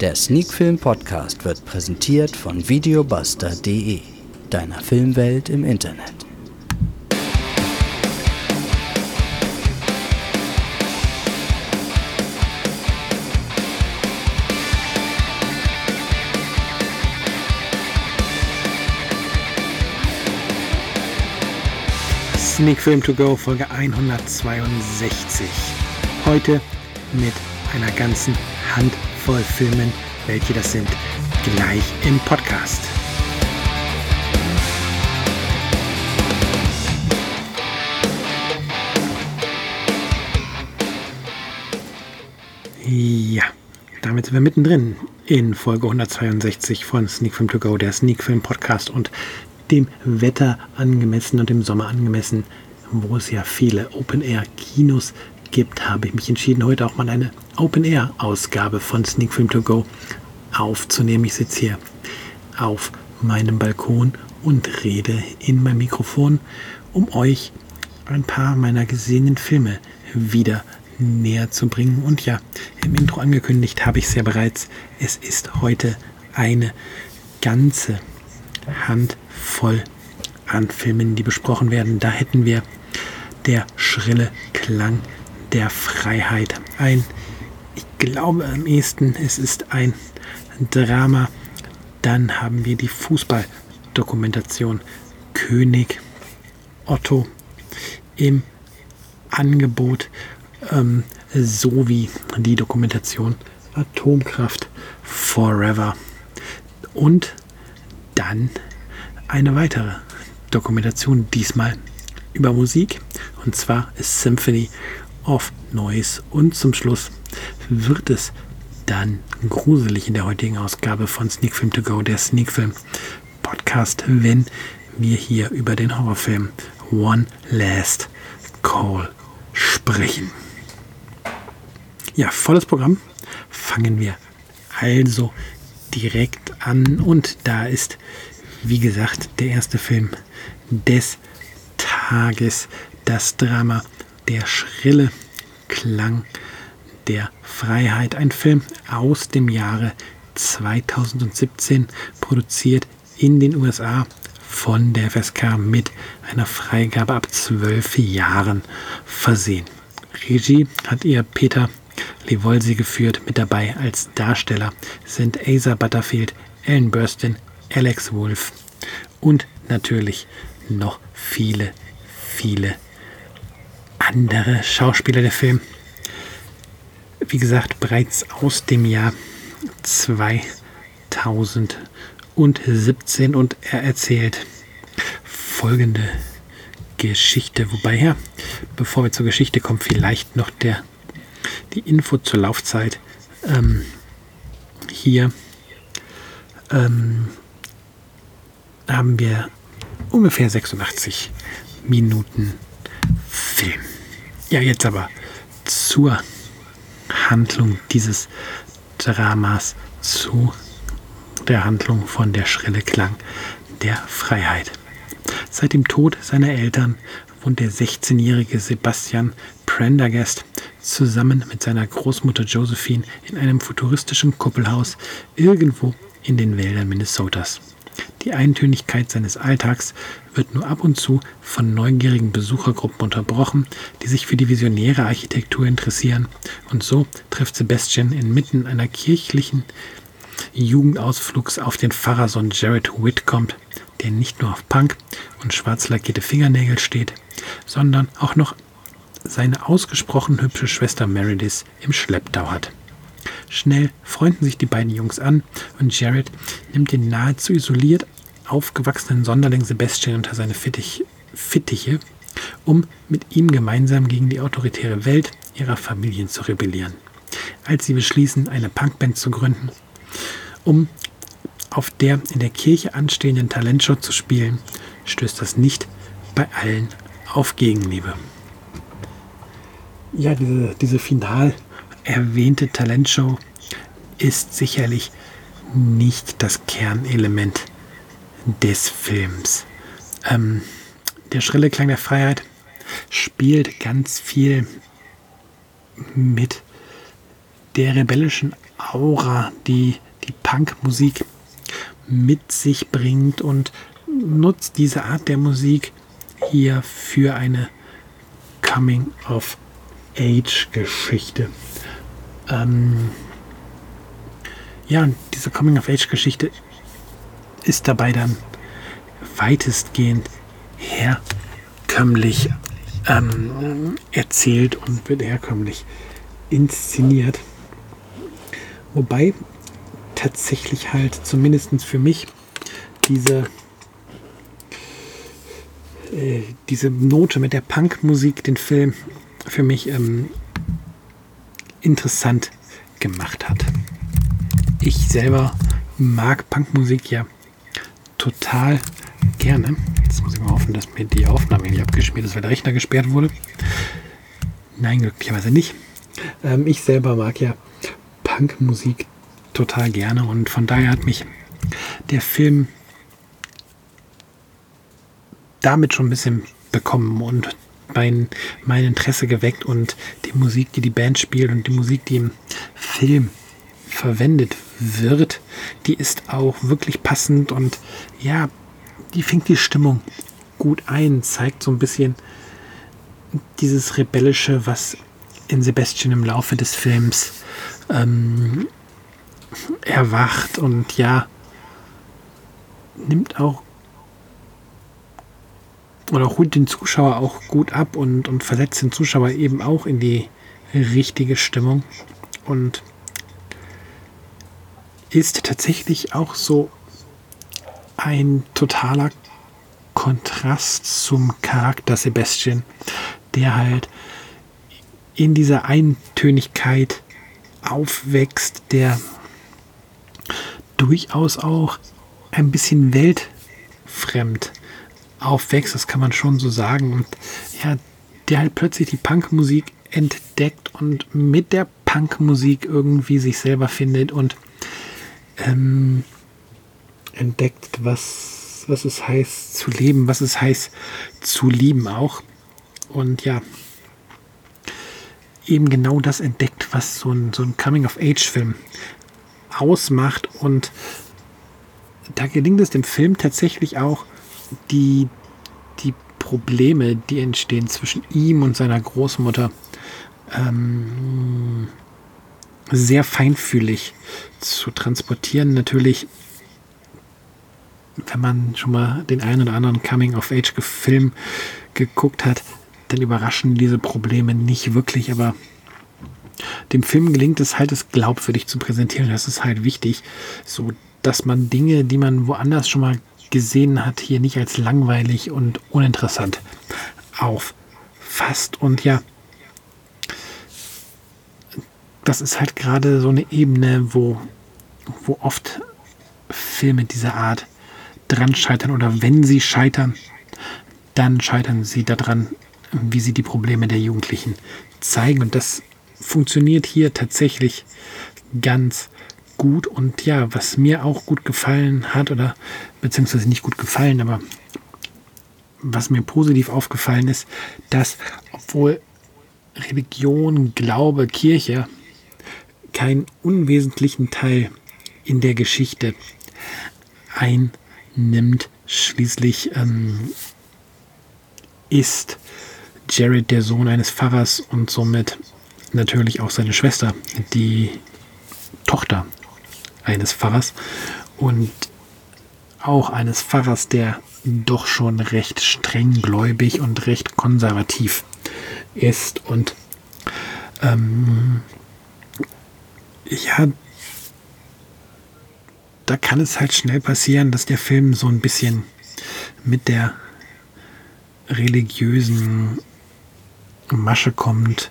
Der Sneakfilm Podcast wird präsentiert von videobuster.de, deiner Filmwelt im Internet. Sneak Film to Go Folge 162. Heute mit einer ganzen Handvoll Filmen. Welche das sind, gleich im Podcast. Ja, damit sind wir mittendrin in Folge 162 von Sneak Film to Go, der Sneak Film Podcast. Und dem Wetter angemessen und dem Sommer angemessen, wo es ja viele Open-Air-Kinos gibt, habe ich mich entschieden, heute auch mal eine Open-Air-Ausgabe von Sneak Film To Go aufzunehmen. Ich sitze hier auf meinem Balkon und rede in mein Mikrofon, um euch ein paar meiner gesehenen Filme wieder näher zu bringen. Und ja, im Intro angekündigt habe ich es ja bereits. Es ist heute eine ganze Handvoll an Filmen, die besprochen werden. Da hätten wir der schrille Klang der Freiheit. Ein, ich glaube am ehesten, es ist ein Drama. Dann haben wir die Fußballdokumentation König Otto im Angebot ähm, sowie die Dokumentation Atomkraft Forever. Und dann eine weitere Dokumentation, diesmal über Musik, und zwar Symphony of Noise. Und zum Schluss wird es dann gruselig in der heutigen Ausgabe von Sneak Film To Go, der Sneak Film Podcast, wenn wir hier über den Horrorfilm One Last Call sprechen. Ja, volles Programm. Fangen wir also direkt an und da ist, wie gesagt, der erste Film des Tages, das Drama Der schrille Klang der Freiheit, ein Film aus dem Jahre 2017, produziert in den USA von der FSK mit einer Freigabe ab zwölf Jahren versehen. Regie hat ihr Peter Levolsi geführt. Mit dabei als Darsteller sind Asa Butterfield, Ellen Burstyn, Alex Wolf und natürlich noch viele, viele andere Schauspieler der Film. Wie gesagt, bereits aus dem Jahr 2017 und er erzählt folgende Geschichte. Wobei, ja, bevor wir zur Geschichte kommen, vielleicht noch der die Info zur Laufzeit ähm, hier ähm, haben wir ungefähr 86 Minuten Film. Ja, jetzt aber zur Handlung dieses Dramas, zu der Handlung von der schrille Klang der Freiheit. Seit dem Tod seiner Eltern wohnt der 16-jährige Sebastian Prendergast zusammen mit seiner Großmutter Josephine in einem futuristischen Kuppelhaus irgendwo in den Wäldern Minnesotas. Die Eintönigkeit seines Alltags wird nur ab und zu von neugierigen Besuchergruppen unterbrochen, die sich für die visionäre Architektur interessieren. Und so trifft Sebastian inmitten einer kirchlichen Jugendausflugs auf den Pfarrersohn Jared Whitcomb, der nicht nur auf Punk und schwarz lackierte Fingernägel steht, sondern auch noch seine ausgesprochen hübsche Schwester Meredith im Schlepptau hat. Schnell freunden sich die beiden Jungs an und Jared nimmt den nahezu isoliert aufgewachsenen Sonderling Sebastian unter seine Fittich, Fittiche, um mit ihm gemeinsam gegen die autoritäre Welt ihrer Familien zu rebellieren. Als sie beschließen, eine Punkband zu gründen, um auf der in der Kirche anstehenden Talentshow zu spielen, stößt das nicht bei allen auf Gegenliebe. Ja, diese, diese final erwähnte Talentshow ist sicherlich nicht das Kernelement des Films. Ähm, der schrille Klang der Freiheit spielt ganz viel mit der rebellischen Aura, die die Punkmusik mit sich bringt und nutzt diese Art der Musik hier für eine Coming-of-Age-Geschichte. Ähm ja, diese Coming-of-Age-Geschichte ist dabei dann weitestgehend herkömmlich ähm, erzählt und wird herkömmlich inszeniert. Wobei tatsächlich halt zumindest für mich diese äh, diese Note mit der Punkmusik den Film für mich ähm, interessant gemacht hat. Ich selber mag Punkmusik ja total gerne. Jetzt muss ich mal hoffen, dass mir die Aufnahme nicht abgeschmiert ist, weil der Rechner gesperrt wurde. Nein, glücklicherweise nicht. Ähm, ich selber mag ja Punkmusik total gerne und von daher hat mich der Film damit schon ein bisschen bekommen und mein, mein Interesse geweckt und die Musik, die die Band spielt und die Musik, die im Film verwendet wird, die ist auch wirklich passend und ja, die fängt die Stimmung gut ein, zeigt so ein bisschen dieses Rebellische, was in Sebastian im Laufe des Films ähm, erwacht und ja, nimmt auch oder holt den Zuschauer auch gut ab und, und versetzt den Zuschauer eben auch in die richtige Stimmung. Und ist tatsächlich auch so ein totaler Kontrast zum Charakter Sebastian, der halt in dieser Eintönigkeit aufwächst, der durchaus auch ein bisschen weltfremd aufwächst, das kann man schon so sagen. Und ja, der halt plötzlich die Punkmusik entdeckt und mit der Punkmusik irgendwie sich selber findet und ähm, entdeckt, was, was es heißt zu leben, was es heißt zu lieben auch. Und ja, eben genau das entdeckt, was so ein, so ein Coming-of-Age-Film ausmacht. Und da gelingt es dem Film tatsächlich auch, die, die Probleme, die entstehen zwischen ihm und seiner Großmutter, ähm, sehr feinfühlig zu transportieren. Natürlich, wenn man schon mal den einen oder anderen Coming-of-Age-Film geguckt hat, dann überraschen diese Probleme nicht wirklich, aber dem Film gelingt es halt, es glaubwürdig zu präsentieren. Das ist halt wichtig, so dass man Dinge, die man woanders schon mal gesehen hat, hier nicht als langweilig und uninteressant auffasst. Und ja, das ist halt gerade so eine Ebene, wo, wo oft Filme dieser Art dran scheitern oder wenn sie scheitern, dann scheitern sie daran, wie sie die Probleme der Jugendlichen zeigen. Und das funktioniert hier tatsächlich ganz gut. Und ja, was mir auch gut gefallen hat, oder beziehungsweise nicht gut gefallen, aber was mir positiv aufgefallen ist, dass obwohl Religion, Glaube, Kirche keinen unwesentlichen Teil in der Geschichte einnimmt. Schließlich ähm, ist Jared der Sohn eines Pfarrers und somit natürlich auch seine Schwester, die Tochter eines Pfarrers und auch eines Pfarrers, der doch schon recht strenggläubig und recht konservativ ist und ähm, ja, da kann es halt schnell passieren, dass der Film so ein bisschen mit der religiösen Masche kommt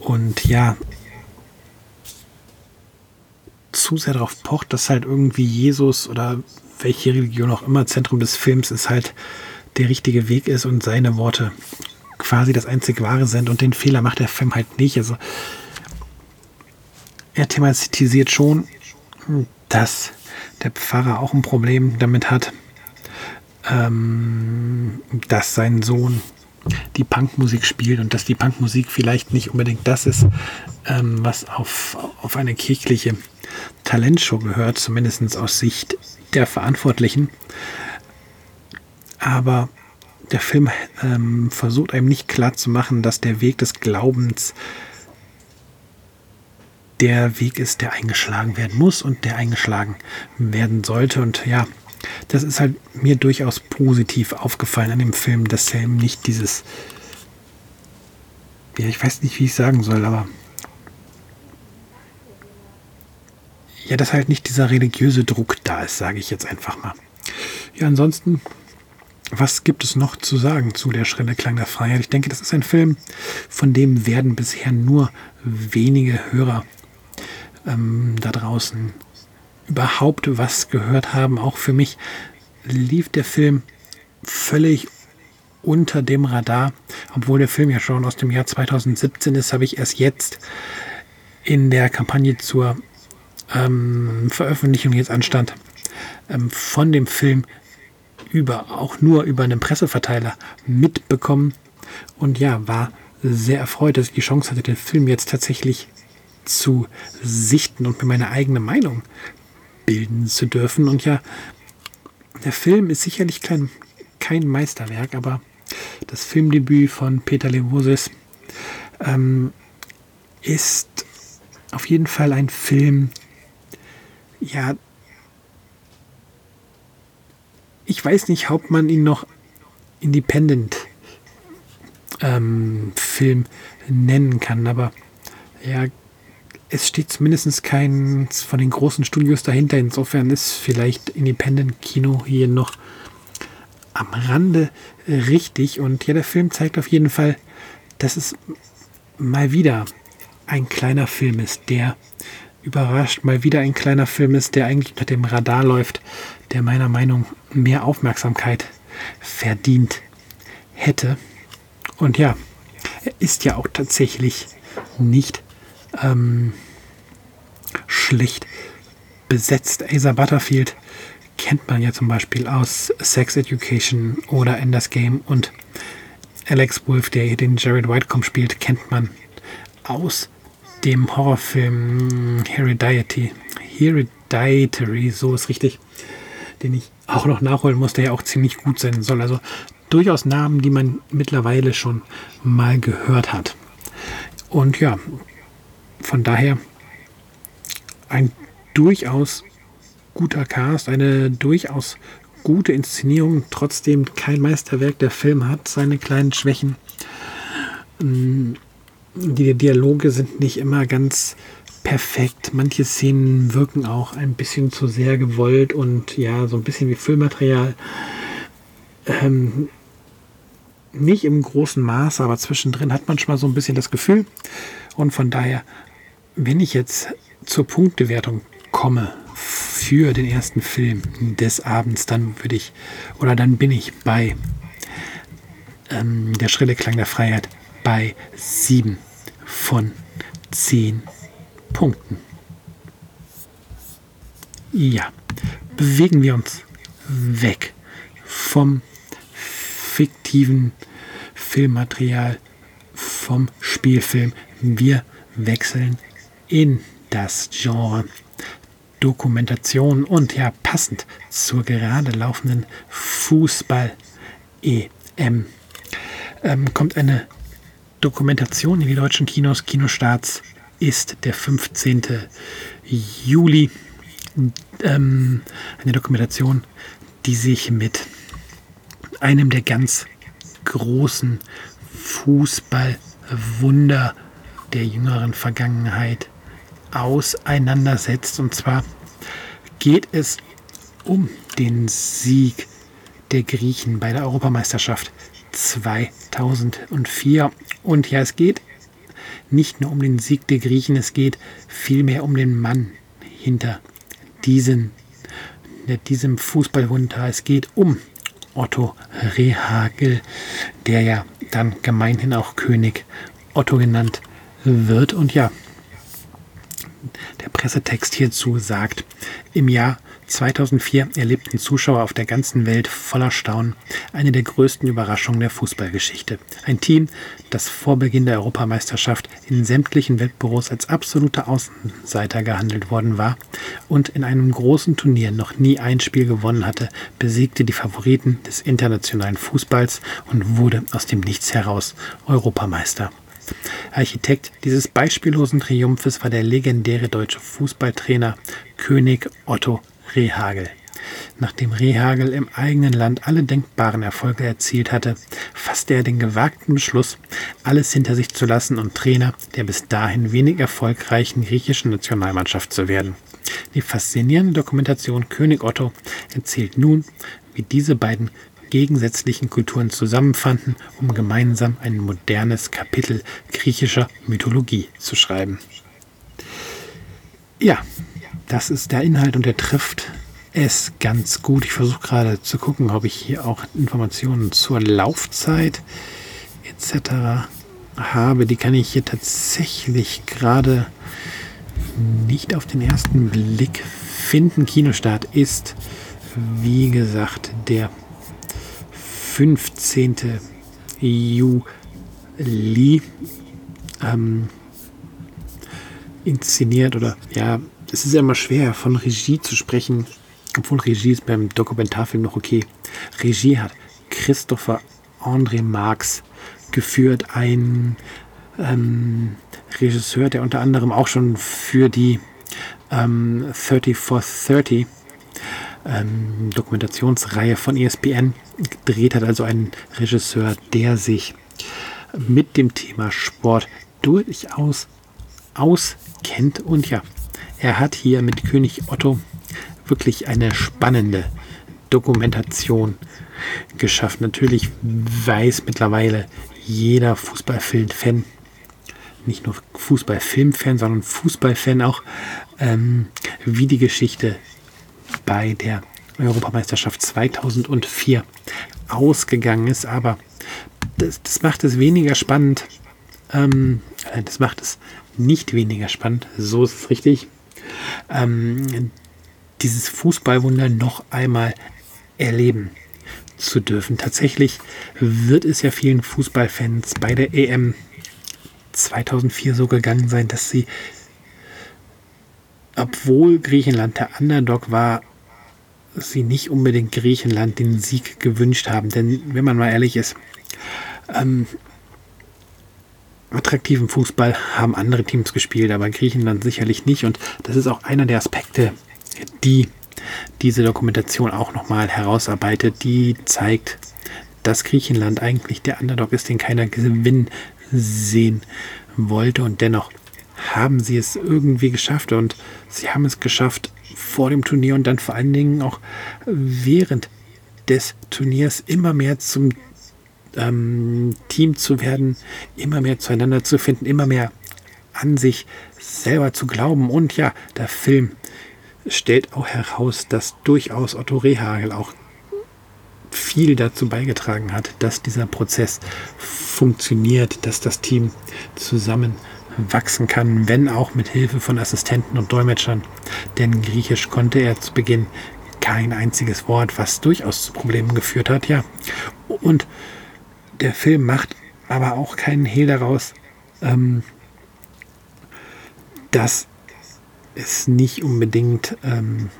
und ja, zu sehr darauf pocht, dass halt irgendwie Jesus oder welche Religion auch immer Zentrum des Films ist, halt der richtige Weg ist und seine Worte quasi das einzig wahre sind und den Fehler macht der Film halt nicht. Also er thematisiert schon, dass der Pfarrer auch ein Problem damit hat, ähm, dass sein Sohn die Punkmusik spielt und dass die Punkmusik vielleicht nicht unbedingt das ist, ähm, was auf, auf eine kirchliche Talentshow gehört, zumindest aus Sicht der Verantwortlichen. Aber der Film ähm, versucht einem nicht klar zu machen, dass der Weg des Glaubens der Weg ist, der eingeschlagen werden muss und der eingeschlagen werden sollte. Und ja, das ist halt mir durchaus positiv aufgefallen an dem Film, dass er eben nicht dieses, ja, ich weiß nicht, wie ich sagen soll, aber ja, dass halt nicht dieser religiöse Druck da ist, sage ich jetzt einfach mal. Ja, ansonsten, was gibt es noch zu sagen zu der schrille Klang der Freiheit? Ich denke, das ist ein Film, von dem werden bisher nur wenige Hörer ähm, da draußen überhaupt was gehört haben. Auch für mich lief der Film völlig unter dem Radar. Obwohl der Film ja schon aus dem Jahr 2017 ist, habe ich erst jetzt in der Kampagne zur ähm, Veröffentlichung jetzt anstand, ähm, von dem Film über auch nur über einen Presseverteiler mitbekommen und ja, war sehr erfreut, dass ich die Chance hatte, den Film jetzt tatsächlich zu sichten und mir meine eigene Meinung bilden zu dürfen. Und ja, der Film ist sicherlich kein, kein Meisterwerk, aber das Filmdebüt von Peter Levosis ähm, ist auf jeden Fall ein Film, ja, ich weiß nicht, ob man ihn noch Independent ähm, Film nennen kann, aber ja, es steht zumindest kein von den großen Studios dahinter. Insofern ist vielleicht Independent-Kino hier noch am Rande richtig. Und ja, der Film zeigt auf jeden Fall, dass es mal wieder ein kleiner Film ist, der überrascht, mal wieder ein kleiner Film ist, der eigentlich unter dem Radar läuft, der meiner Meinung nach mehr Aufmerksamkeit verdient hätte. Und ja, er ist ja auch tatsächlich nicht ähm, schlecht besetzt. Asa Butterfield kennt man ja zum Beispiel aus Sex Education oder Enders Game und Alex Wolf, der hier den Jared Whitecomb spielt, kennt man aus dem Horrorfilm Heredity. Hereditary, so ist richtig, den ich auch noch nachholen muss, der ja auch ziemlich gut sein soll. Also durchaus Namen, die man mittlerweile schon mal gehört hat. Und ja, von daher ein durchaus guter Cast, eine durchaus gute Inszenierung, trotzdem kein Meisterwerk. Der Film hat seine kleinen Schwächen. Die Dialoge sind nicht immer ganz perfekt. Manche Szenen wirken auch ein bisschen zu sehr gewollt und ja, so ein bisschen wie Füllmaterial. Ähm, nicht im großen Maß, aber zwischendrin hat man schon mal so ein bisschen das Gefühl. Und von daher wenn ich jetzt zur Punktewertung komme für den ersten Film des Abends, dann würde ich, oder dann bin ich bei ähm, der schrille Klang der Freiheit bei 7 von 10 Punkten. Ja, bewegen wir uns weg vom fiktiven Filmmaterial, vom Spielfilm. Wir wechseln in das Genre Dokumentation und ja passend zur gerade laufenden Fußball-EM ähm, kommt eine Dokumentation in die deutschen Kinos. Kinostarts ist der 15. Juli. Ähm, eine Dokumentation, die sich mit einem der ganz großen Fußballwunder der jüngeren Vergangenheit auseinandersetzt. Und zwar geht es um den Sieg der Griechen bei der Europameisterschaft 2004. Und ja, es geht nicht nur um den Sieg der Griechen, es geht vielmehr um den Mann hinter diesen, diesem Fußballwunder. Es geht um Otto Rehagel, der ja dann gemeinhin auch König Otto genannt wird. Und ja, Pressetext hierzu sagt, im Jahr 2004 erlebten Zuschauer auf der ganzen Welt voller Staunen eine der größten Überraschungen der Fußballgeschichte. Ein Team, das vor Beginn der Europameisterschaft in sämtlichen Wettbüros als absoluter Außenseiter gehandelt worden war und in einem großen Turnier noch nie ein Spiel gewonnen hatte, besiegte die Favoriten des internationalen Fußballs und wurde aus dem Nichts heraus Europameister. Architekt dieses beispiellosen Triumphes war der legendäre deutsche Fußballtrainer König Otto Rehagel. Nachdem Rehagel im eigenen Land alle denkbaren Erfolge erzielt hatte, fasste er den gewagten Beschluss, alles hinter sich zu lassen und Trainer der bis dahin wenig erfolgreichen griechischen Nationalmannschaft zu werden. Die faszinierende Dokumentation König Otto erzählt nun, wie diese beiden gegensätzlichen Kulturen zusammenfanden, um gemeinsam ein modernes Kapitel griechischer Mythologie zu schreiben. Ja, das ist der Inhalt und der trifft es ganz gut. Ich versuche gerade zu gucken, ob ich hier auch Informationen zur Laufzeit etc. habe. Die kann ich hier tatsächlich gerade nicht auf den ersten Blick finden. Kinostart ist, wie gesagt, der 15. Juli ähm, inszeniert oder ja, es ist ja immer schwer von Regie zu sprechen, obwohl Regie ist beim Dokumentarfilm noch okay. Regie hat Christopher André Marx geführt, ein ähm, Regisseur, der unter anderem auch schon für die ähm, 30 for 30 ähm, Dokumentationsreihe von ESPN gedreht hat, also ein Regisseur, der sich mit dem Thema Sport durchaus auskennt. Und ja, er hat hier mit König Otto wirklich eine spannende Dokumentation geschaffen. Natürlich weiß mittlerweile jeder Fußballfilm-Fan, nicht nur Fußballfilm-Fan, sondern Fußballfan auch, ähm, wie die Geschichte bei der Europameisterschaft 2004 ausgegangen ist. Aber das, das macht es weniger spannend. Ähm, äh, das macht es nicht weniger spannend. So ist es richtig. Ähm, dieses Fußballwunder noch einmal erleben zu dürfen. Tatsächlich wird es ja vielen Fußballfans bei der EM 2004 so gegangen sein, dass sie, obwohl Griechenland der Underdog war, sie nicht unbedingt Griechenland den Sieg gewünscht haben. Denn wenn man mal ehrlich ist, ähm, attraktiven Fußball haben andere Teams gespielt, aber Griechenland sicherlich nicht. Und das ist auch einer der Aspekte, die diese Dokumentation auch nochmal herausarbeitet, die zeigt, dass Griechenland eigentlich der Underdog ist, den keiner gewinnen sehen wollte. Und dennoch haben sie es irgendwie geschafft. Und sie haben es geschafft vor dem Turnier und dann vor allen Dingen auch während des Turniers immer mehr zum ähm, Team zu werden, immer mehr zueinander zu finden, immer mehr an sich selber zu glauben. Und ja, der Film stellt auch heraus, dass durchaus Otto Rehagel auch viel dazu beigetragen hat, dass dieser Prozess funktioniert, dass das Team zusammen wachsen kann, wenn auch mit Hilfe von Assistenten und Dolmetschern. Denn Griechisch konnte er zu Beginn kein einziges Wort, was durchaus zu Problemen geführt hat, ja. Und der Film macht aber auch keinen Hehl daraus, ähm, dass es nicht unbedingt ähm,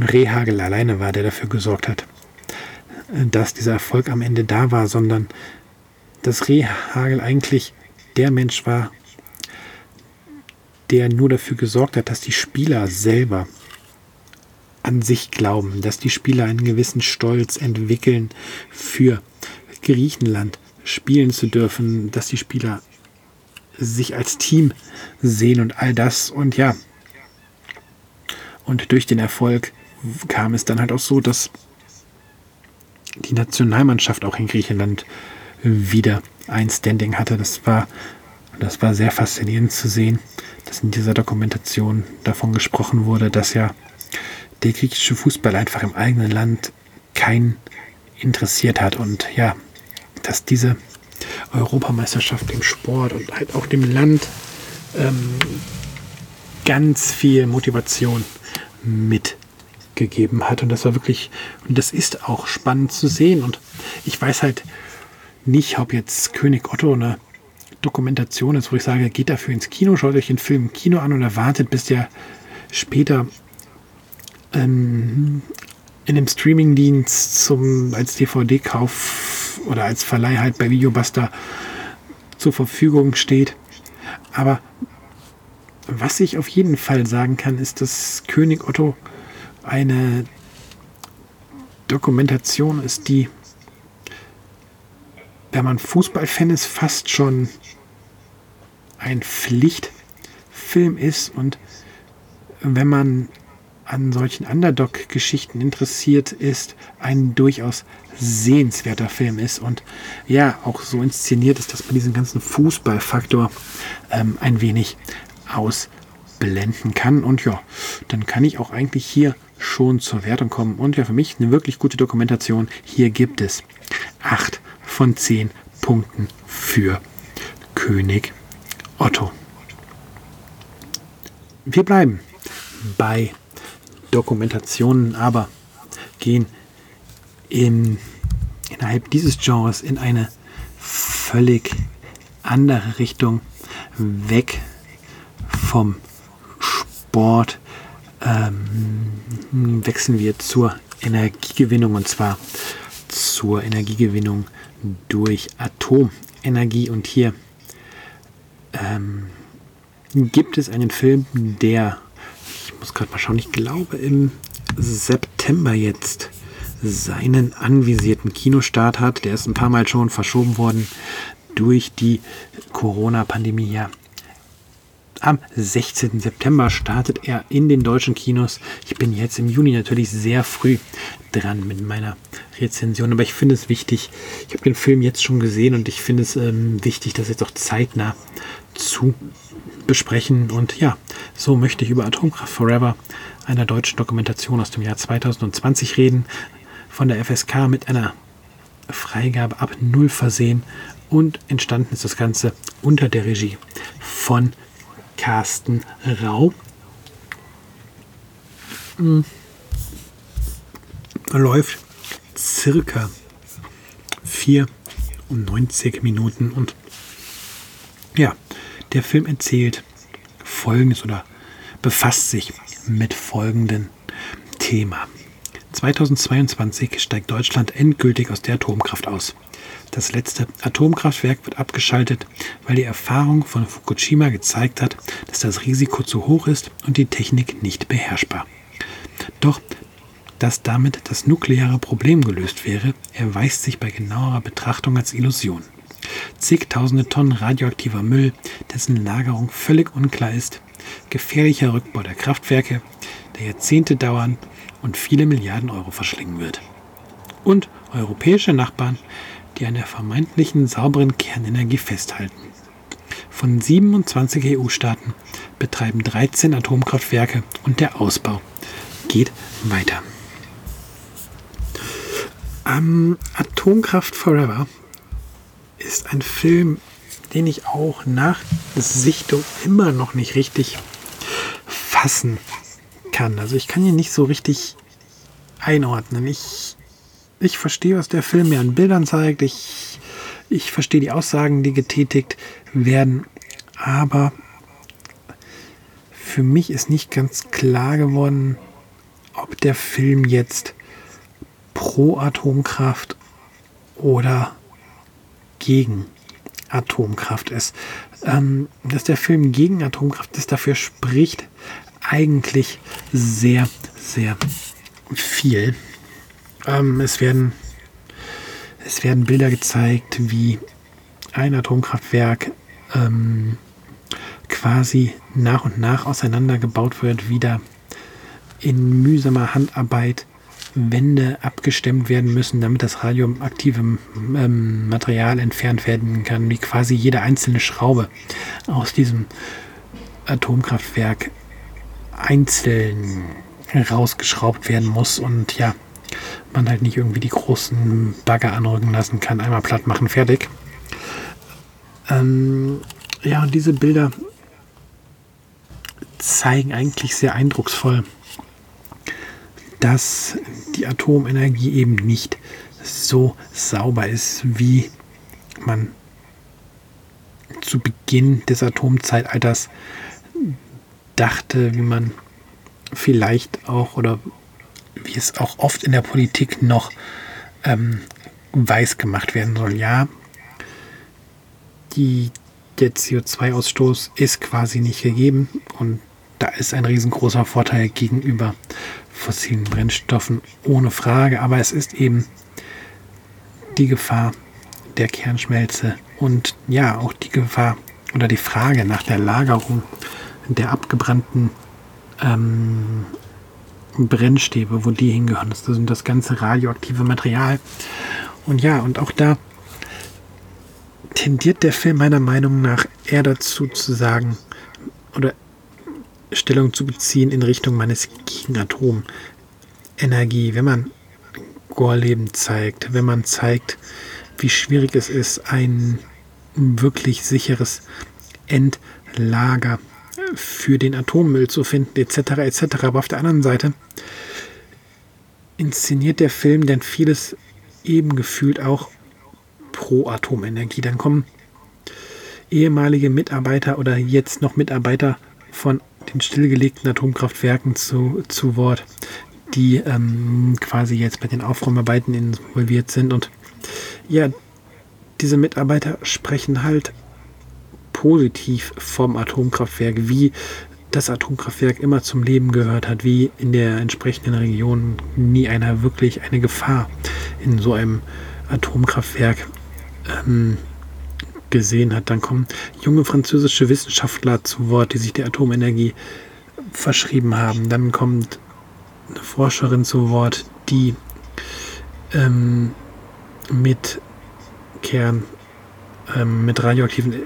Rehagel alleine war, der dafür gesorgt hat, äh, dass dieser Erfolg am Ende da war, sondern dass Rehagel eigentlich der Mensch war, der nur dafür gesorgt hat, dass die Spieler selber an sich glauben, dass die Spieler einen gewissen Stolz entwickeln, für Griechenland spielen zu dürfen, dass die Spieler sich als Team sehen und all das. Und ja, und durch den Erfolg kam es dann halt auch so, dass die Nationalmannschaft auch in Griechenland wieder ein Standing hatte. Das war, das war sehr faszinierend zu sehen, dass in dieser Dokumentation davon gesprochen wurde, dass ja der griechische Fußball einfach im eigenen Land keinen interessiert hat und ja, dass diese Europameisterschaft dem Sport und halt auch dem Land ähm, ganz viel Motivation mitgegeben hat. Und das war wirklich, und das ist auch spannend zu sehen. Und ich weiß halt nicht, ob jetzt König Otto eine Dokumentation ist, wo ich sage, geht dafür ins Kino, schaut euch den Film im Kino an oder wartet, bis der später ähm, in dem Streamingdienst zum als DVD-Kauf oder als Verleih halt bei Videobuster zur Verfügung steht. Aber was ich auf jeden Fall sagen kann, ist, dass König Otto eine Dokumentation ist, die, wenn man Fußballfan ist, fast schon ein Pflichtfilm ist und wenn man an solchen Underdog-Geschichten interessiert ist, ein durchaus sehenswerter Film ist und ja, auch so inszeniert ist, dass man diesen ganzen Fußballfaktor ähm, ein wenig ausblenden kann. Und ja, dann kann ich auch eigentlich hier schon zur Wertung kommen. Und ja, für mich eine wirklich gute Dokumentation. Hier gibt es 8 von 10 Punkten für König Otto. Wir bleiben bei Dokumentationen, aber gehen in, innerhalb dieses Genres in eine völlig andere Richtung, weg vom Sport, ähm, wechseln wir zur Energiegewinnung und zwar zur Energiegewinnung durch Atomenergie. Und hier ähm, gibt es einen Film, der muss gerade mal schauen, ich glaube im September jetzt seinen anvisierten Kinostart hat. Der ist ein paar Mal schon verschoben worden durch die Corona-Pandemie. Ja. Am 16. September startet er in den deutschen Kinos. Ich bin jetzt im Juni natürlich sehr früh dran mit meiner Rezension, aber ich finde es wichtig. Ich habe den Film jetzt schon gesehen und ich finde es ähm, wichtig, das jetzt auch zeitnah zu besprechen. Und ja, so möchte ich über Atomkraft Forever, einer deutschen Dokumentation aus dem Jahr 2020 reden, von der FSK mit einer Freigabe ab Null versehen und entstanden ist das Ganze unter der Regie von Carsten Rau. Hm. Läuft circa 94 Minuten und ja, der Film erzählt Folgendes oder befasst sich mit folgendem Thema. 2022 steigt Deutschland endgültig aus der Atomkraft aus. Das letzte Atomkraftwerk wird abgeschaltet, weil die Erfahrung von Fukushima gezeigt hat, dass das Risiko zu hoch ist und die Technik nicht beherrschbar. Doch dass damit das nukleare Problem gelöst wäre, erweist sich bei genauerer Betrachtung als Illusion zigtausende Tonnen radioaktiver Müll, dessen Lagerung völlig unklar ist, gefährlicher Rückbau der Kraftwerke, der Jahrzehnte dauern und viele Milliarden Euro verschlingen wird. Und europäische Nachbarn, die an der vermeintlichen sauberen Kernenergie festhalten. Von 27 EU-Staaten betreiben 13 Atomkraftwerke und der Ausbau geht weiter. Ähm, Atomkraft Forever ist ein Film, den ich auch nach Sichtung immer noch nicht richtig fassen kann. Also ich kann ihn nicht so richtig einordnen. Ich, ich verstehe, was der Film mir an Bildern zeigt. Ich, ich verstehe die Aussagen, die getätigt werden. Aber für mich ist nicht ganz klar geworden, ob der Film jetzt pro Atomkraft oder gegen Atomkraft ist. Ähm, dass der Film gegen Atomkraft ist, dafür spricht eigentlich sehr, sehr viel. Ähm, es, werden, es werden Bilder gezeigt, wie ein Atomkraftwerk ähm, quasi nach und nach auseinandergebaut wird, wieder in mühsamer Handarbeit Wände abgestemmt werden müssen, damit das radioaktive ähm, Material entfernt werden kann, wie quasi jede einzelne Schraube aus diesem Atomkraftwerk einzeln rausgeschraubt werden muss und ja, man halt nicht irgendwie die großen Bagger anrücken lassen kann, einmal platt machen, fertig. Ähm, ja, und diese Bilder zeigen eigentlich sehr eindrucksvoll, dass die Atomenergie eben nicht so sauber ist, wie man zu Beginn des Atomzeitalters dachte, wie man vielleicht auch oder wie es auch oft in der Politik noch ähm, weiß gemacht werden soll. Ja, die, der CO2-Ausstoß ist quasi nicht gegeben und da ist ein riesengroßer Vorteil gegenüber fossilen Brennstoffen ohne Frage, aber es ist eben die Gefahr der Kernschmelze und ja auch die Gefahr oder die Frage nach der Lagerung der abgebrannten ähm, Brennstäbe, wo die hingehören. Das sind das ganze radioaktive Material. Und ja, und auch da tendiert der Film meiner Meinung nach eher dazu zu sagen oder Stellung zu beziehen in Richtung meines Gegenatomenergie, wenn man Gorleben zeigt, wenn man zeigt, wie schwierig es ist, ein wirklich sicheres Endlager für den Atommüll zu finden, etc. etc. Aber auf der anderen Seite inszeniert der Film denn vieles eben gefühlt auch pro Atomenergie. Dann kommen ehemalige Mitarbeiter oder jetzt noch Mitarbeiter von den stillgelegten Atomkraftwerken zu, zu Wort, die ähm, quasi jetzt bei den Aufräumarbeiten involviert sind. Und ja, diese Mitarbeiter sprechen halt positiv vom Atomkraftwerk, wie das Atomkraftwerk immer zum Leben gehört hat, wie in der entsprechenden Region nie einer wirklich eine Gefahr in so einem Atomkraftwerk ähm, gesehen hat. Dann kommen junge französische Wissenschaftler zu Wort, die sich der Atomenergie verschrieben haben. Dann kommt eine Forscherin zu Wort, die ähm, mit Kern, ähm, mit radioaktiven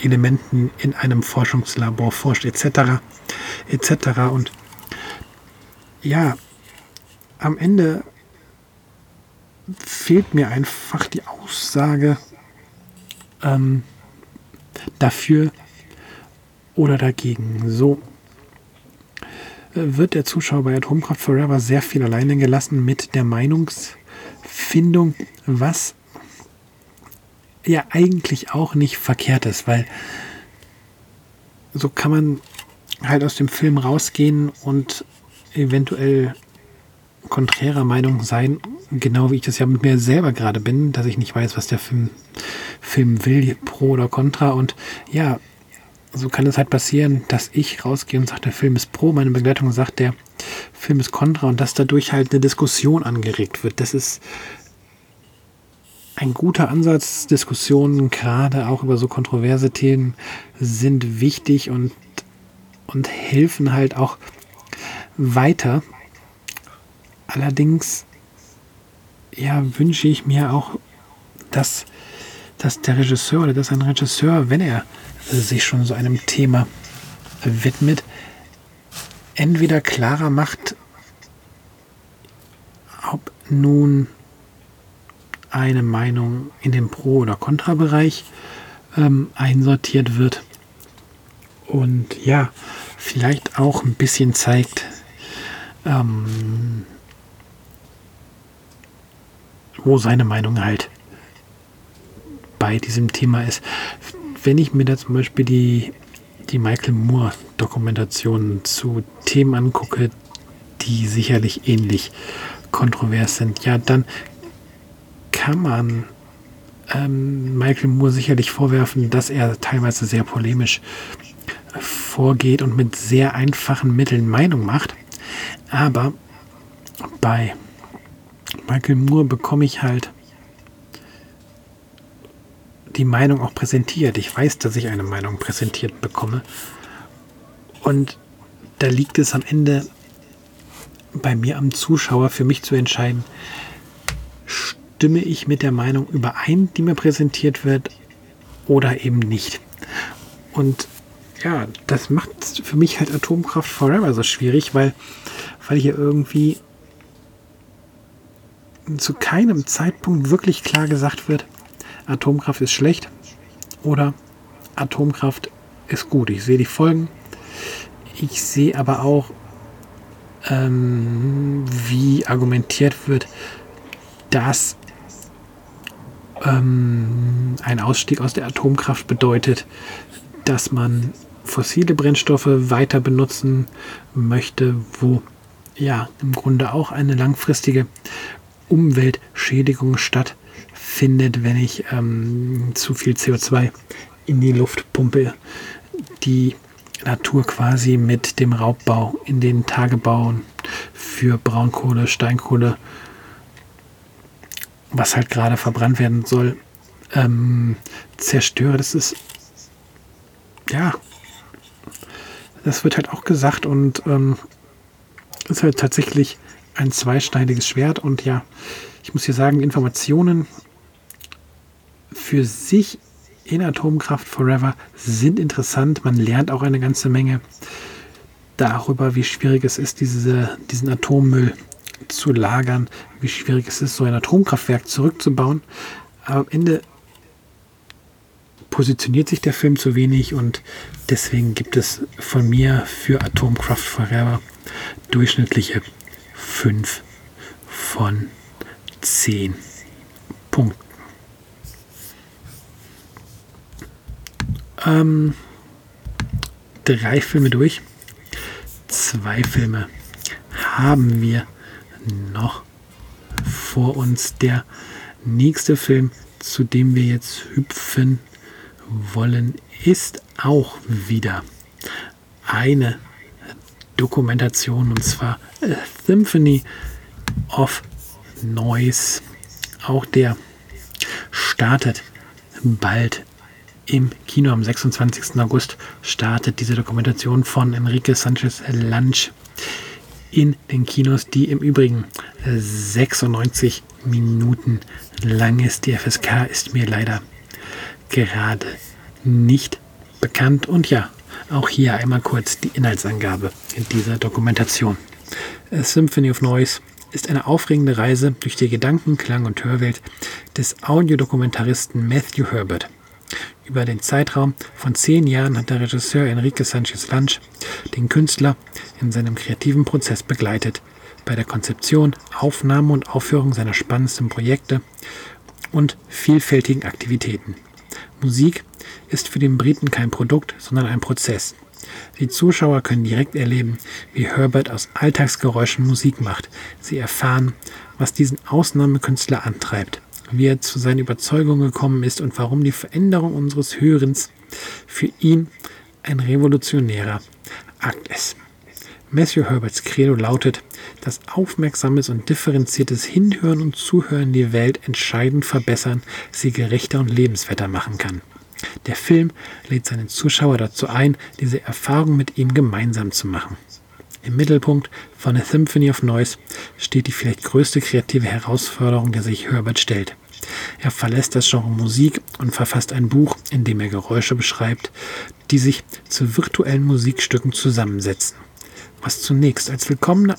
Elementen in einem Forschungslabor forscht, etc. etc. Und ja, am Ende fehlt mir einfach die Aussage ähm, dafür oder dagegen. So äh, wird der Zuschauer bei Atomkraft Forever sehr viel alleine gelassen mit der Meinungsfindung, was ja eigentlich auch nicht verkehrt ist, weil so kann man halt aus dem Film rausgehen und eventuell konträrer Meinung sein, genau wie ich das ja mit mir selber gerade bin, dass ich nicht weiß, was der Film, Film will, pro oder contra. Und ja, so kann es halt passieren, dass ich rausgehe und sage, der Film ist pro, meine Begleitung sagt, der Film ist contra und dass dadurch halt eine Diskussion angeregt wird. Das ist ein guter Ansatz. Diskussionen, gerade auch über so kontroverse Themen, sind wichtig und, und helfen halt auch weiter. Allerdings ja, wünsche ich mir auch, dass, dass der Regisseur oder dass ein Regisseur, wenn er sich schon so einem Thema widmet, entweder klarer macht, ob nun eine Meinung in den Pro- oder Kontra-Bereich ähm, einsortiert wird. Und ja, vielleicht auch ein bisschen zeigt, ähm, wo seine Meinung halt bei diesem Thema ist. Wenn ich mir da zum Beispiel die, die Michael Moore Dokumentationen zu Themen angucke, die sicherlich ähnlich kontrovers sind, ja, dann kann man ähm, Michael Moore sicherlich vorwerfen, dass er teilweise sehr polemisch vorgeht und mit sehr einfachen Mitteln Meinung macht. Aber bei Michael Moore bekomme ich halt die Meinung auch präsentiert. Ich weiß, dass ich eine Meinung präsentiert bekomme. Und da liegt es am Ende bei mir am Zuschauer für mich zu entscheiden, stimme ich mit der Meinung überein, die mir präsentiert wird, oder eben nicht. Und ja, das macht für mich halt Atomkraft Forever so schwierig, weil, weil hier irgendwie zu keinem Zeitpunkt wirklich klar gesagt wird, Atomkraft ist schlecht oder Atomkraft ist gut. Ich sehe die Folgen, Ich sehe aber auch, ähm, wie argumentiert wird, dass ähm, ein Ausstieg aus der Atomkraft bedeutet, dass man fossile Brennstoffe weiter benutzen möchte, wo ja im Grunde auch eine langfristige Umweltschädigung stattfindet, wenn ich ähm, zu viel CO2 in die Luft pumpe, die Natur quasi mit dem Raubbau in den Tagebauen für Braunkohle, Steinkohle, was halt gerade verbrannt werden soll, ähm, zerstöre. Das ist ja, das wird halt auch gesagt und ähm, ist halt tatsächlich ein zweischneidiges Schwert und ja, ich muss hier sagen, Informationen für sich in Atomkraft Forever sind interessant. Man lernt auch eine ganze Menge darüber, wie schwierig es ist, diese, diesen Atommüll zu lagern, wie schwierig es ist, so ein Atomkraftwerk zurückzubauen. Aber am Ende positioniert sich der Film zu wenig und deswegen gibt es von mir für Atomkraft Forever durchschnittliche 5 von 10 Punkten. Ähm, drei Filme durch. Zwei Filme haben wir noch vor uns. Der nächste Film, zu dem wir jetzt hüpfen wollen, ist auch wieder eine Dokumentation und zwar A Symphony of Noise. Auch der startet bald im Kino am 26. August startet diese Dokumentation von Enrique Sanchez Lange in den Kinos, die im Übrigen 96 Minuten lang ist. Die FSK ist mir leider gerade nicht bekannt. Und ja, auch hier einmal kurz die Inhaltsangabe in dieser Dokumentation. A Symphony of Noise ist eine aufregende Reise durch die Gedanken-, Klang- und Hörwelt des Audiodokumentaristen Matthew Herbert. Über den Zeitraum von zehn Jahren hat der Regisseur Enrique Sanchez Lange den Künstler in seinem kreativen Prozess begleitet, bei der Konzeption, Aufnahme und Aufführung seiner spannendsten Projekte und vielfältigen Aktivitäten. Musik ist für den Briten kein Produkt, sondern ein Prozess. Die Zuschauer können direkt erleben, wie Herbert aus Alltagsgeräuschen Musik macht. Sie erfahren, was diesen Ausnahmekünstler antreibt, wie er zu seinen Überzeugungen gekommen ist und warum die Veränderung unseres Hörens für ihn ein revolutionärer Akt ist. Matthew Herberts Credo lautet, dass aufmerksames und differenziertes Hinhören und Zuhören die Welt entscheidend verbessern, sie gerechter und lebenswerter machen kann. Der Film lädt seinen Zuschauer dazu ein, diese Erfahrung mit ihm gemeinsam zu machen. Im Mittelpunkt von A Symphony of Noise steht die vielleicht größte kreative Herausforderung, der sich Herbert stellt. Er verlässt das Genre Musik und verfasst ein Buch, in dem er Geräusche beschreibt, die sich zu virtuellen Musikstücken zusammensetzen. Was zunächst als willkommene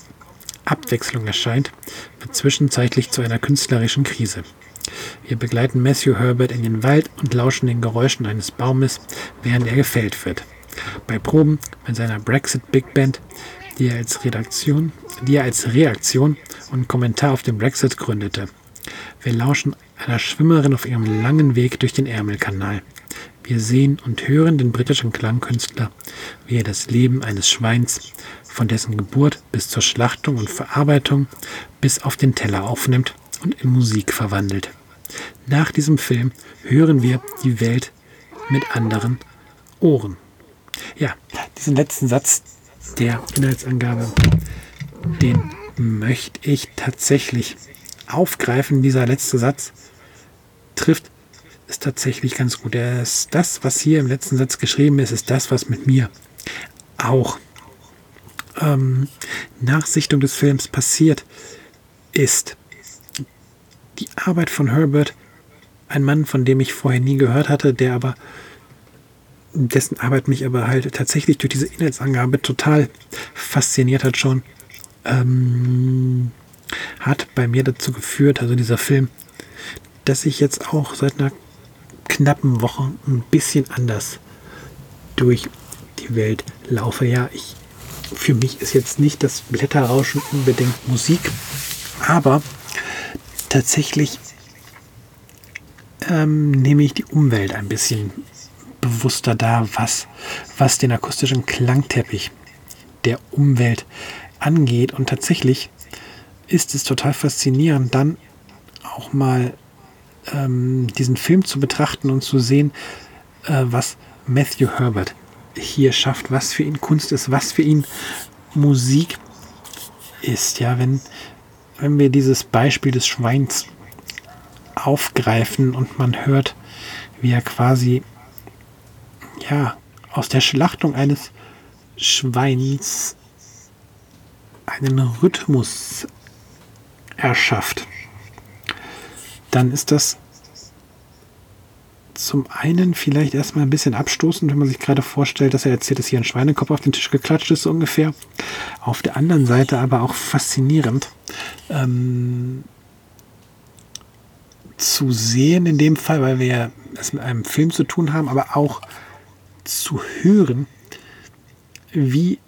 Abwechslung erscheint, wird zwischenzeitlich zu einer künstlerischen Krise. Wir begleiten Matthew Herbert in den Wald und lauschen den Geräuschen eines Baumes, während er gefällt wird. Bei Proben mit seiner Brexit Big Band, die er als Redaktion, die er als Reaktion und Kommentar auf den Brexit gründete. Wir lauschen einer Schwimmerin auf ihrem langen Weg durch den Ärmelkanal. Wir sehen und hören den britischen Klangkünstler, wie er das Leben eines Schweins von dessen Geburt bis zur Schlachtung und Verarbeitung bis auf den Teller aufnimmt und in Musik verwandelt. Nach diesem Film hören wir die Welt mit anderen Ohren. Ja, diesen letzten Satz der Inhaltsangabe, den möchte ich tatsächlich aufgreifen. Dieser letzte Satz trifft es tatsächlich ganz gut. Das, was hier im letzten Satz geschrieben ist, ist das, was mit mir auch ähm, nach Sichtung des Films passiert ist die Arbeit von Herbert, ein Mann, von dem ich vorher nie gehört hatte, der aber dessen Arbeit mich aber halt tatsächlich durch diese Inhaltsangabe total fasziniert hat schon, ähm, hat bei mir dazu geführt, also dieser Film, dass ich jetzt auch seit einer knappen Woche ein bisschen anders durch die Welt laufe. Ja, ich für mich ist jetzt nicht das Blätterrauschen unbedingt Musik, aber tatsächlich ähm, nehme ich die Umwelt ein bisschen bewusster da, was, was den akustischen Klangteppich der Umwelt angeht. Und tatsächlich ist es total faszinierend, dann auch mal ähm, diesen Film zu betrachten und zu sehen, äh, was Matthew Herbert hier schafft, was für ihn Kunst ist, was für ihn Musik ist. Ja, wenn, wenn wir dieses Beispiel des Schweins aufgreifen und man hört, wie er quasi ja aus der Schlachtung eines Schweins einen Rhythmus erschafft, dann ist das zum einen vielleicht erstmal ein bisschen abstoßend, wenn man sich gerade vorstellt, dass er erzählt, dass hier ein Schweinekopf auf den Tisch geklatscht ist, so ungefähr. Auf der anderen Seite aber auch faszinierend ähm, zu sehen in dem Fall, weil wir es mit einem Film zu tun haben, aber auch zu hören, wie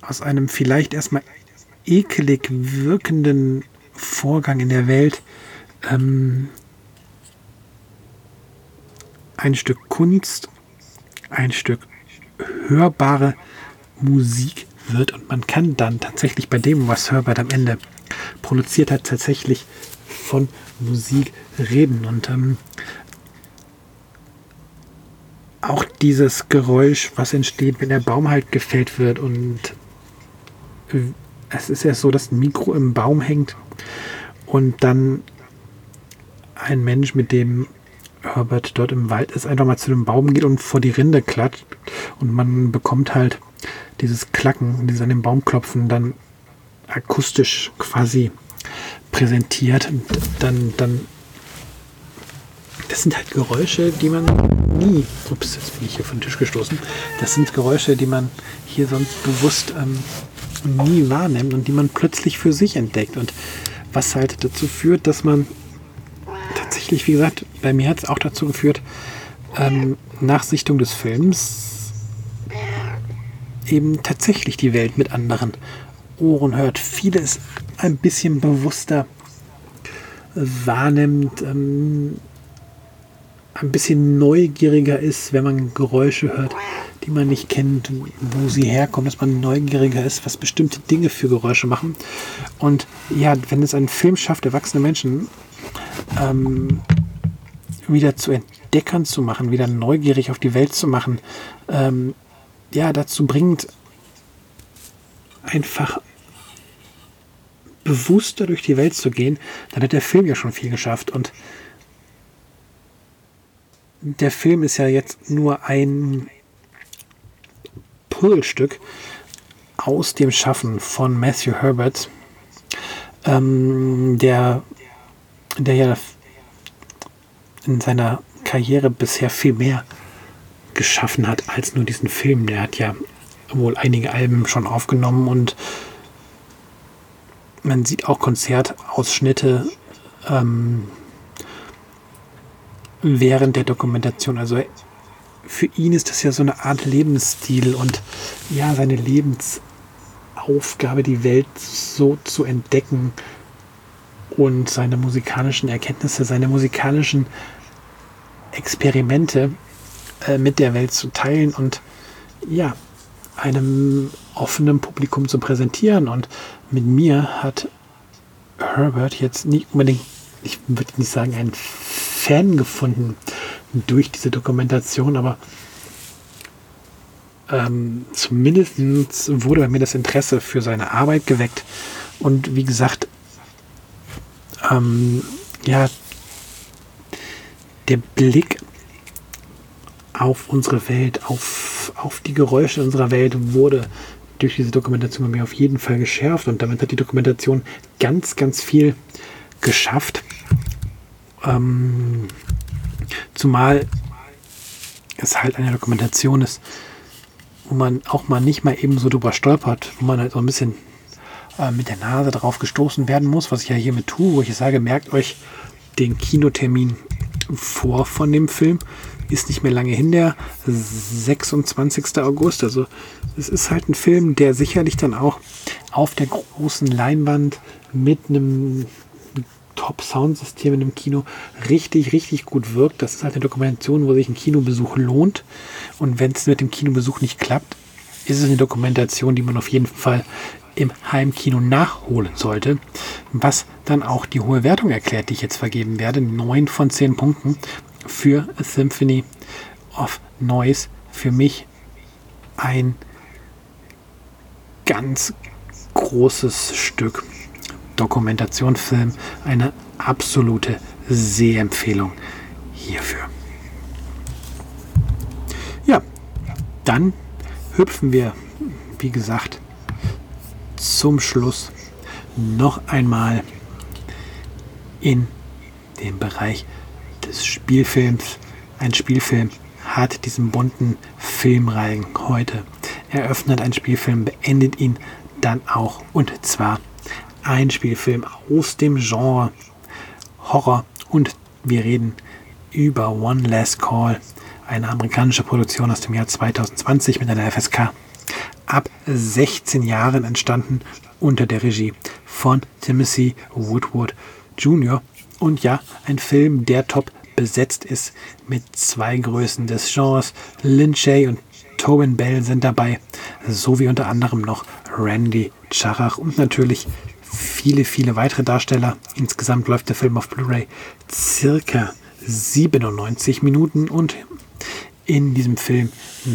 aus einem vielleicht erstmal ekelig wirkenden Vorgang in der Welt ähm, ein Stück Kunst, ein Stück hörbare Musik wird und man kann dann tatsächlich bei dem, was Herbert am Ende produziert hat, tatsächlich von Musik reden. Und ähm, auch dieses Geräusch, was entsteht, wenn der Baum halt gefällt wird und es ist ja so, dass ein Mikro im Baum hängt und dann ein Mensch, mit dem Herbert dort im Wald ist, einfach mal zu dem Baum geht und vor die Rinde klatscht und man bekommt halt dieses Klacken, dieses an den Baum klopfen, dann akustisch quasi präsentiert. Und dann, dann, das sind halt Geräusche, die man nie, ups, jetzt bin ich hier von Tisch gestoßen, das sind Geräusche, die man hier sonst bewusst ähm, nie wahrnimmt und die man plötzlich für sich entdeckt. Und was halt dazu führt, dass man tatsächlich, wie gesagt, bei mir hat es auch dazu geführt, ähm, nach Sichtung des Films eben tatsächlich die Welt mit anderen Ohren hört. Vieles ein bisschen bewusster wahrnimmt, ähm, ein bisschen neugieriger ist, wenn man Geräusche hört, die man nicht kennt, wo sie herkommen, dass man neugieriger ist, was bestimmte Dinge für Geräusche machen. Und ja, wenn es einen Film schafft, erwachsene Menschen ähm, wieder zu entdeckern zu machen, wieder neugierig auf die Welt zu machen, ähm, ja, dazu bringt einfach bewusster durch die Welt zu gehen, dann hat der Film ja schon viel geschafft. Und der Film ist ja jetzt nur ein Puzzlestück aus dem Schaffen von Matthew Herbert, ähm, der, der ja in seiner Karriere bisher viel mehr geschaffen hat als nur diesen Film. Der hat ja wohl einige Alben schon aufgenommen und man sieht auch Konzertausschnitte ähm, während der Dokumentation. Also für ihn ist das ja so eine Art Lebensstil und ja, seine Lebensaufgabe, die Welt so zu entdecken und seine musikalischen Erkenntnisse, seine musikalischen Experimente äh, mit der Welt zu teilen und ja, einem offenen Publikum zu präsentieren. Und mit mir hat Herbert jetzt nicht unbedingt, ich würde nicht sagen, einen Fan gefunden durch diese Dokumentation, aber ähm, zumindest wurde bei mir das Interesse für seine Arbeit geweckt. Und wie gesagt, ähm, ja, der Blick auf unsere Welt, auf, auf die Geräusche unserer Welt wurde durch diese Dokumentation bei mir auf jeden Fall geschärft und damit hat die Dokumentation ganz, ganz viel geschafft. Ähm, zumal es halt eine Dokumentation ist, wo man auch mal nicht mal eben so drüber stolpert, wo man halt so ein bisschen äh, mit der Nase drauf gestoßen werden muss, was ich ja hiermit tue, wo ich sage, merkt euch den Kinotermin vor von dem Film, ist nicht mehr lange hin, der 26. August. Also es ist halt ein Film, der sicherlich dann auch auf der großen Leinwand mit einem Top-Soundsystem in einem Kino richtig, richtig gut wirkt. Das ist halt eine Dokumentation, wo sich ein Kinobesuch lohnt. Und wenn es mit dem Kinobesuch nicht klappt, ist es eine Dokumentation, die man auf jeden Fall im Heimkino nachholen sollte, was dann auch die hohe Wertung erklärt, die ich jetzt vergeben werde. 9 von 10 Punkten für A Symphony of Noise. Für mich ein ganz großes Stück Dokumentationsfilm, eine absolute Sehempfehlung hierfür. Ja, dann hüpfen wir, wie gesagt, zum Schluss noch einmal in den Bereich des Spielfilms. Ein Spielfilm hat diesen bunten Filmreihen heute eröffnet. Ein Spielfilm beendet ihn dann auch. Und zwar ein Spielfilm aus dem Genre Horror. Und wir reden über One Last Call, eine amerikanische Produktion aus dem Jahr 2020 mit einer FSK ab 16 Jahren entstanden unter der Regie von Timothy Woodward Jr. Und ja, ein Film, der top besetzt ist mit zwei Größen des Genres. Lin Shay und Tobin Bell sind dabei, sowie unter anderem noch Randy Charach und natürlich viele, viele weitere Darsteller. Insgesamt läuft der Film auf Blu-ray circa 97 Minuten und in diesem Film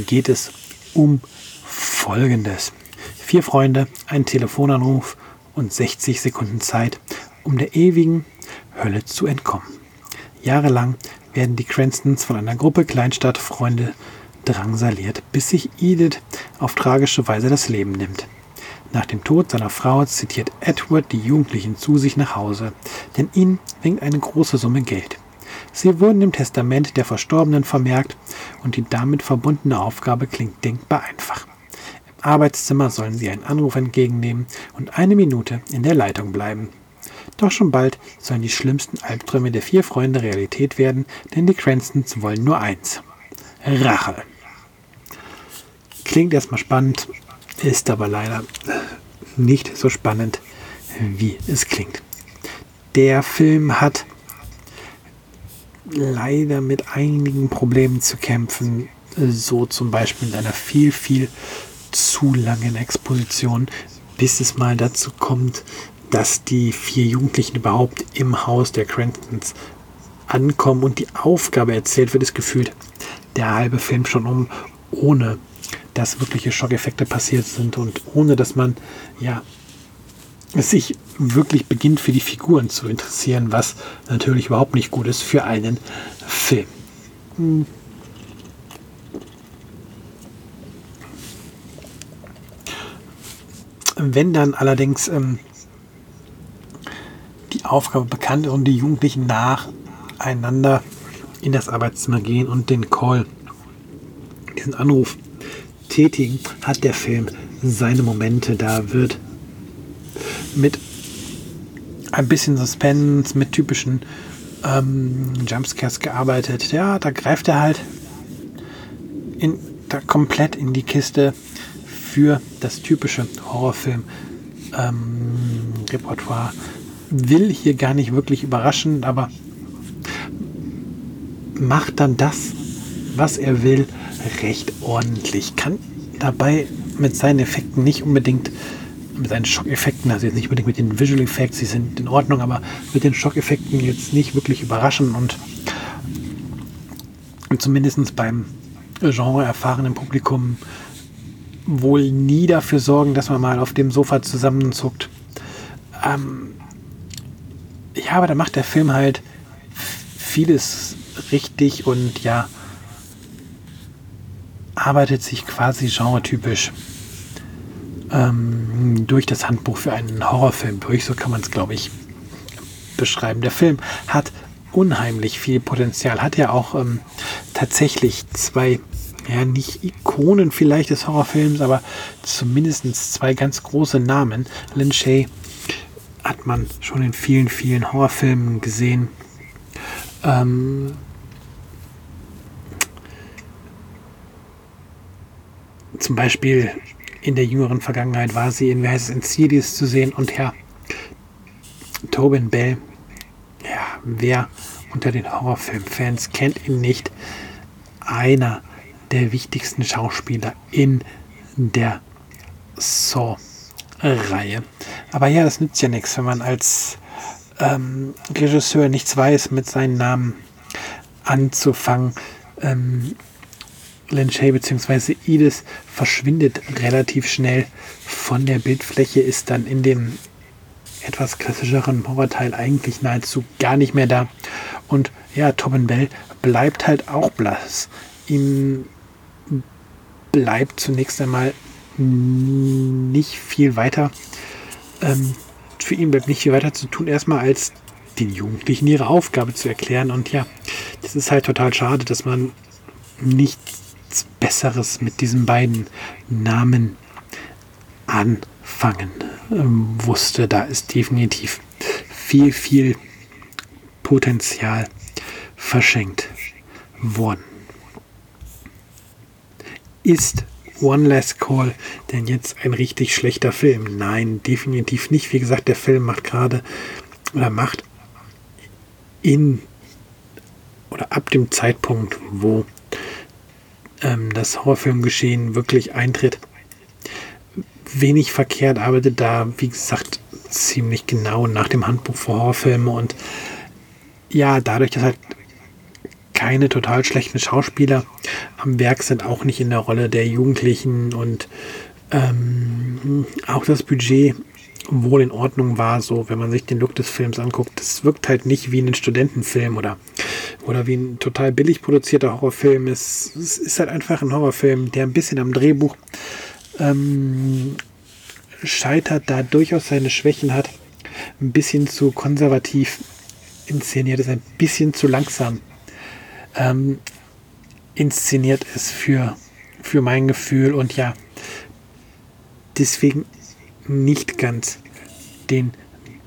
geht es um folgendes. Vier Freunde, ein Telefonanruf und 60 Sekunden Zeit, um der ewigen Hölle zu entkommen. Jahrelang werden die Cranstons von einer Gruppe Kleinstadtfreunde drangsaliert, bis sich Edith auf tragische Weise das Leben nimmt. Nach dem Tod seiner Frau zitiert Edward die Jugendlichen zu sich nach Hause, denn ihnen winkt eine große Summe Geld. Sie wurden im Testament der Verstorbenen vermerkt und die damit verbundene Aufgabe klingt denkbar einfach. Arbeitszimmer sollen sie einen Anruf entgegennehmen und eine Minute in der Leitung bleiben. Doch schon bald sollen die schlimmsten Albträume der vier Freunde Realität werden, denn die Cranstons wollen nur eins. Rache. Klingt erstmal spannend, ist aber leider nicht so spannend, wie es klingt. Der Film hat leider mit einigen Problemen zu kämpfen, so zum Beispiel mit einer viel, viel zu langen Exposition, bis es mal dazu kommt, dass die vier Jugendlichen überhaupt im Haus der Crantons ankommen und die Aufgabe erzählt wird, ist gefühlt der halbe Film schon um, ohne dass wirkliche Schockeffekte passiert sind und ohne dass man ja sich wirklich beginnt für die Figuren zu interessieren, was natürlich überhaupt nicht gut ist für einen Film. Hm. Wenn dann allerdings ähm, die Aufgabe bekannt ist und die Jugendlichen nacheinander in das Arbeitszimmer gehen und den Call, diesen Anruf tätigen, hat der Film seine Momente. Da wird mit ein bisschen Suspense, mit typischen ähm, Jumpscares gearbeitet. Ja, da greift er halt in, da komplett in die Kiste für das typische Horrorfilm-Repertoire. Ähm, Will hier gar nicht wirklich überraschen, aber macht dann das, was er will, recht ordentlich. Kann dabei mit seinen Effekten nicht unbedingt, mit seinen Schockeffekten, also jetzt nicht unbedingt mit den Visual Effects, die sind in Ordnung, aber mit den Schockeffekten jetzt nicht wirklich überraschen und, zumindest beim Genre erfahrenen Publikum wohl nie dafür sorgen, dass man mal auf dem Sofa zusammenzuckt. Ähm, ja, aber da macht der Film halt vieles richtig und ja, arbeitet sich quasi genretypisch ähm, durch das Handbuch für einen Horrorfilm durch. So kann man es, glaube ich, beschreiben. Der Film hat unheimlich viel Potenzial, hat ja auch ähm, tatsächlich zwei ja, nicht Ikonen vielleicht des Horrorfilms, aber zumindest zwei ganz große Namen. Lin Shay hat man schon in vielen, vielen Horrorfilmen gesehen. Ähm, zum Beispiel in der jüngeren Vergangenheit war sie in, wie heißt es, in CDs zu sehen und Herr Tobin Bell, ja, wer unter den Horrorfilmfans kennt ihn nicht, einer der wichtigsten Schauspieler in der Saw-Reihe. Aber ja, das nützt ja nichts, wenn man als ähm, Regisseur nichts weiß, mit seinen Namen anzufangen. Ähm, Lynn Shay bzw. Edith verschwindet relativ schnell von der Bildfläche, ist dann in dem etwas klassischeren Horrorteil eigentlich nahezu gar nicht mehr da. Und ja, Tobin Bell bleibt halt auch blass. Ihm bleibt zunächst einmal nicht viel weiter. Ähm, für ihn bleibt nicht viel weiter zu tun, erstmal als den Jugendlichen ihre Aufgabe zu erklären. Und ja, das ist halt total schade, dass man nichts Besseres mit diesen beiden Namen anfangen ähm, wusste. Da ist definitiv viel, viel Potenzial verschenkt worden. Ist One Last Call denn jetzt ein richtig schlechter Film? Nein, definitiv nicht. Wie gesagt, der Film macht gerade oder macht in oder ab dem Zeitpunkt, wo ähm, das Horrorfilmgeschehen wirklich eintritt, wenig verkehrt, arbeitet da, wie gesagt, ziemlich genau nach dem Handbuch für Horrorfilme. Und ja, dadurch, dass halt keine total schlechten Schauspieler am Werk sind, auch nicht in der Rolle der Jugendlichen und ähm, auch das Budget wohl in Ordnung war, so wenn man sich den Look des Films anguckt. Das wirkt halt nicht wie ein Studentenfilm oder, oder wie ein total billig produzierter Horrorfilm. Es, es ist halt einfach ein Horrorfilm, der ein bisschen am Drehbuch ähm, scheitert, da durchaus seine Schwächen hat, ein bisschen zu konservativ inszeniert ist, ein bisschen zu langsam ähm, inszeniert ist für, für mein Gefühl und ja, deswegen nicht ganz den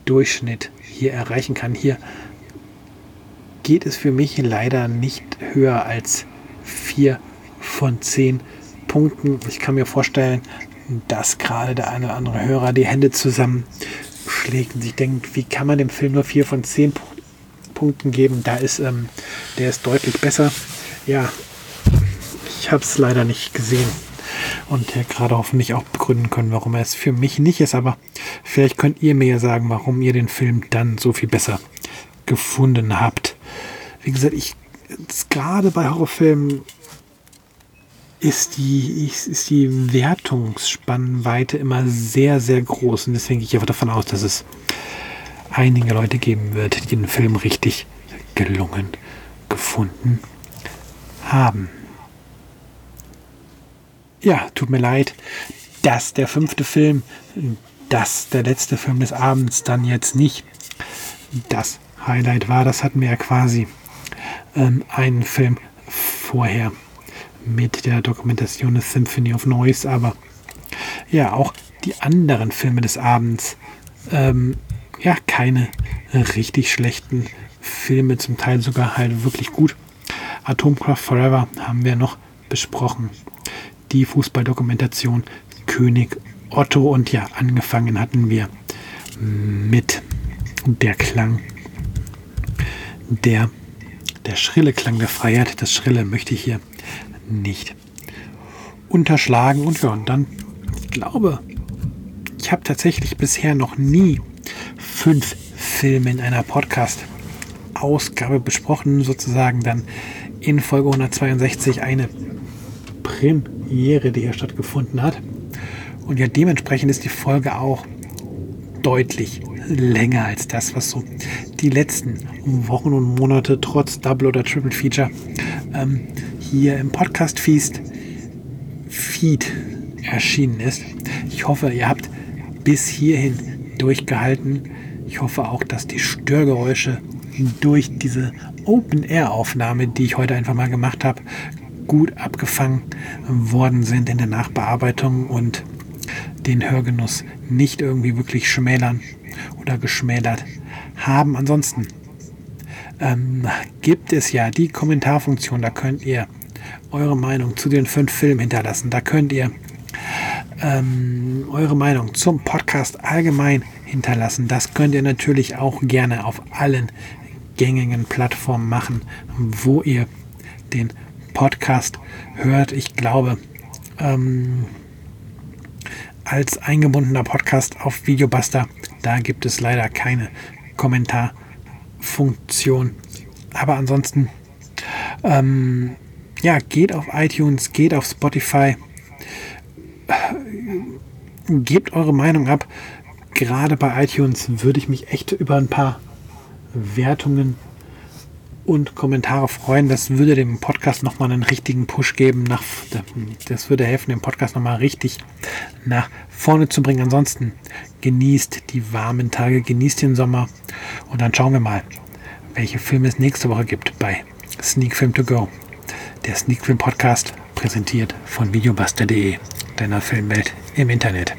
Durchschnitt hier erreichen kann. Hier geht es für mich leider nicht höher als 4 von 10 Punkten. Ich kann mir vorstellen, dass gerade der eine oder andere Hörer die Hände zusammenschlägt und sich denkt, wie kann man dem Film nur 4 von 10 Punkten geben? Da ist, ähm, der ist deutlich besser. Ja, ich habe es leider nicht gesehen und ja gerade hoffentlich auch begründen können, warum er es für mich nicht ist. Aber vielleicht könnt ihr mir ja sagen, warum ihr den Film dann so viel besser gefunden habt. Wie gesagt, ich gerade bei Horrorfilmen ist die, ist die Wertungsspannweite immer sehr, sehr groß. Und deswegen gehe ich einfach davon aus, dass es einige Leute geben wird, die den Film richtig gelungen gefunden haben. Ja, tut mir leid, dass der fünfte Film, dass der letzte Film des Abends dann jetzt nicht das Highlight war. Das hatten wir ja quasi ähm, einen Film vorher mit der Dokumentation des Symphony of Noise, aber ja, auch die anderen Filme des Abends, ähm, ja, keine richtig schlechten Filme, zum Teil sogar halt wirklich gut. Atomkraft Forever haben wir noch besprochen. Die Fußballdokumentation König Otto und ja, angefangen hatten wir mit der Klang der der schrille Klang der Freiheit. Das Schrille möchte ich hier nicht unterschlagen. Und ja, und dann, ich glaube, ich habe tatsächlich bisher noch nie fünf Filme in einer Podcast-Ausgabe besprochen, sozusagen dann in Folge 162 eine Premiere, die hier stattgefunden hat. Und ja, dementsprechend ist die Folge auch deutlich länger als das, was so die letzten Wochen und Monate trotz Double oder Triple Feature ähm, hier im Podcast Feast Feed erschienen ist. Ich hoffe, ihr habt bis hierhin durchgehalten. Ich hoffe auch, dass die Störgeräusche durch diese Open-Air-Aufnahme, die ich heute einfach mal gemacht habe, gut abgefangen worden sind in der Nachbearbeitung und den Hörgenuss nicht irgendwie wirklich schmälern oder geschmälert haben. Ansonsten ähm, gibt es ja die Kommentarfunktion, da könnt ihr eure Meinung zu den fünf Filmen hinterlassen. Da könnt ihr ähm, eure Meinung zum Podcast allgemein hinterlassen. Das könnt ihr natürlich auch gerne auf allen gängigen Plattformen machen, wo ihr den Podcast hört. Ich glaube, ähm, als eingebundener Podcast auf Videobuster, da gibt es leider keine Kommentarfunktion. Aber ansonsten, ähm, ja, geht auf iTunes, geht auf Spotify, gebt eure Meinung ab. Gerade bei iTunes würde ich mich echt über ein paar Wertungen und Kommentare freuen. Das würde dem Podcast nochmal einen richtigen Push geben. Nach, das würde helfen, den Podcast nochmal richtig nach vorne zu bringen. Ansonsten genießt die warmen Tage, genießt den Sommer und dann schauen wir mal, welche Filme es nächste Woche gibt bei Sneak Film To Go. Der Sneak Film Podcast präsentiert von videobuster.de, deiner Filmwelt im Internet.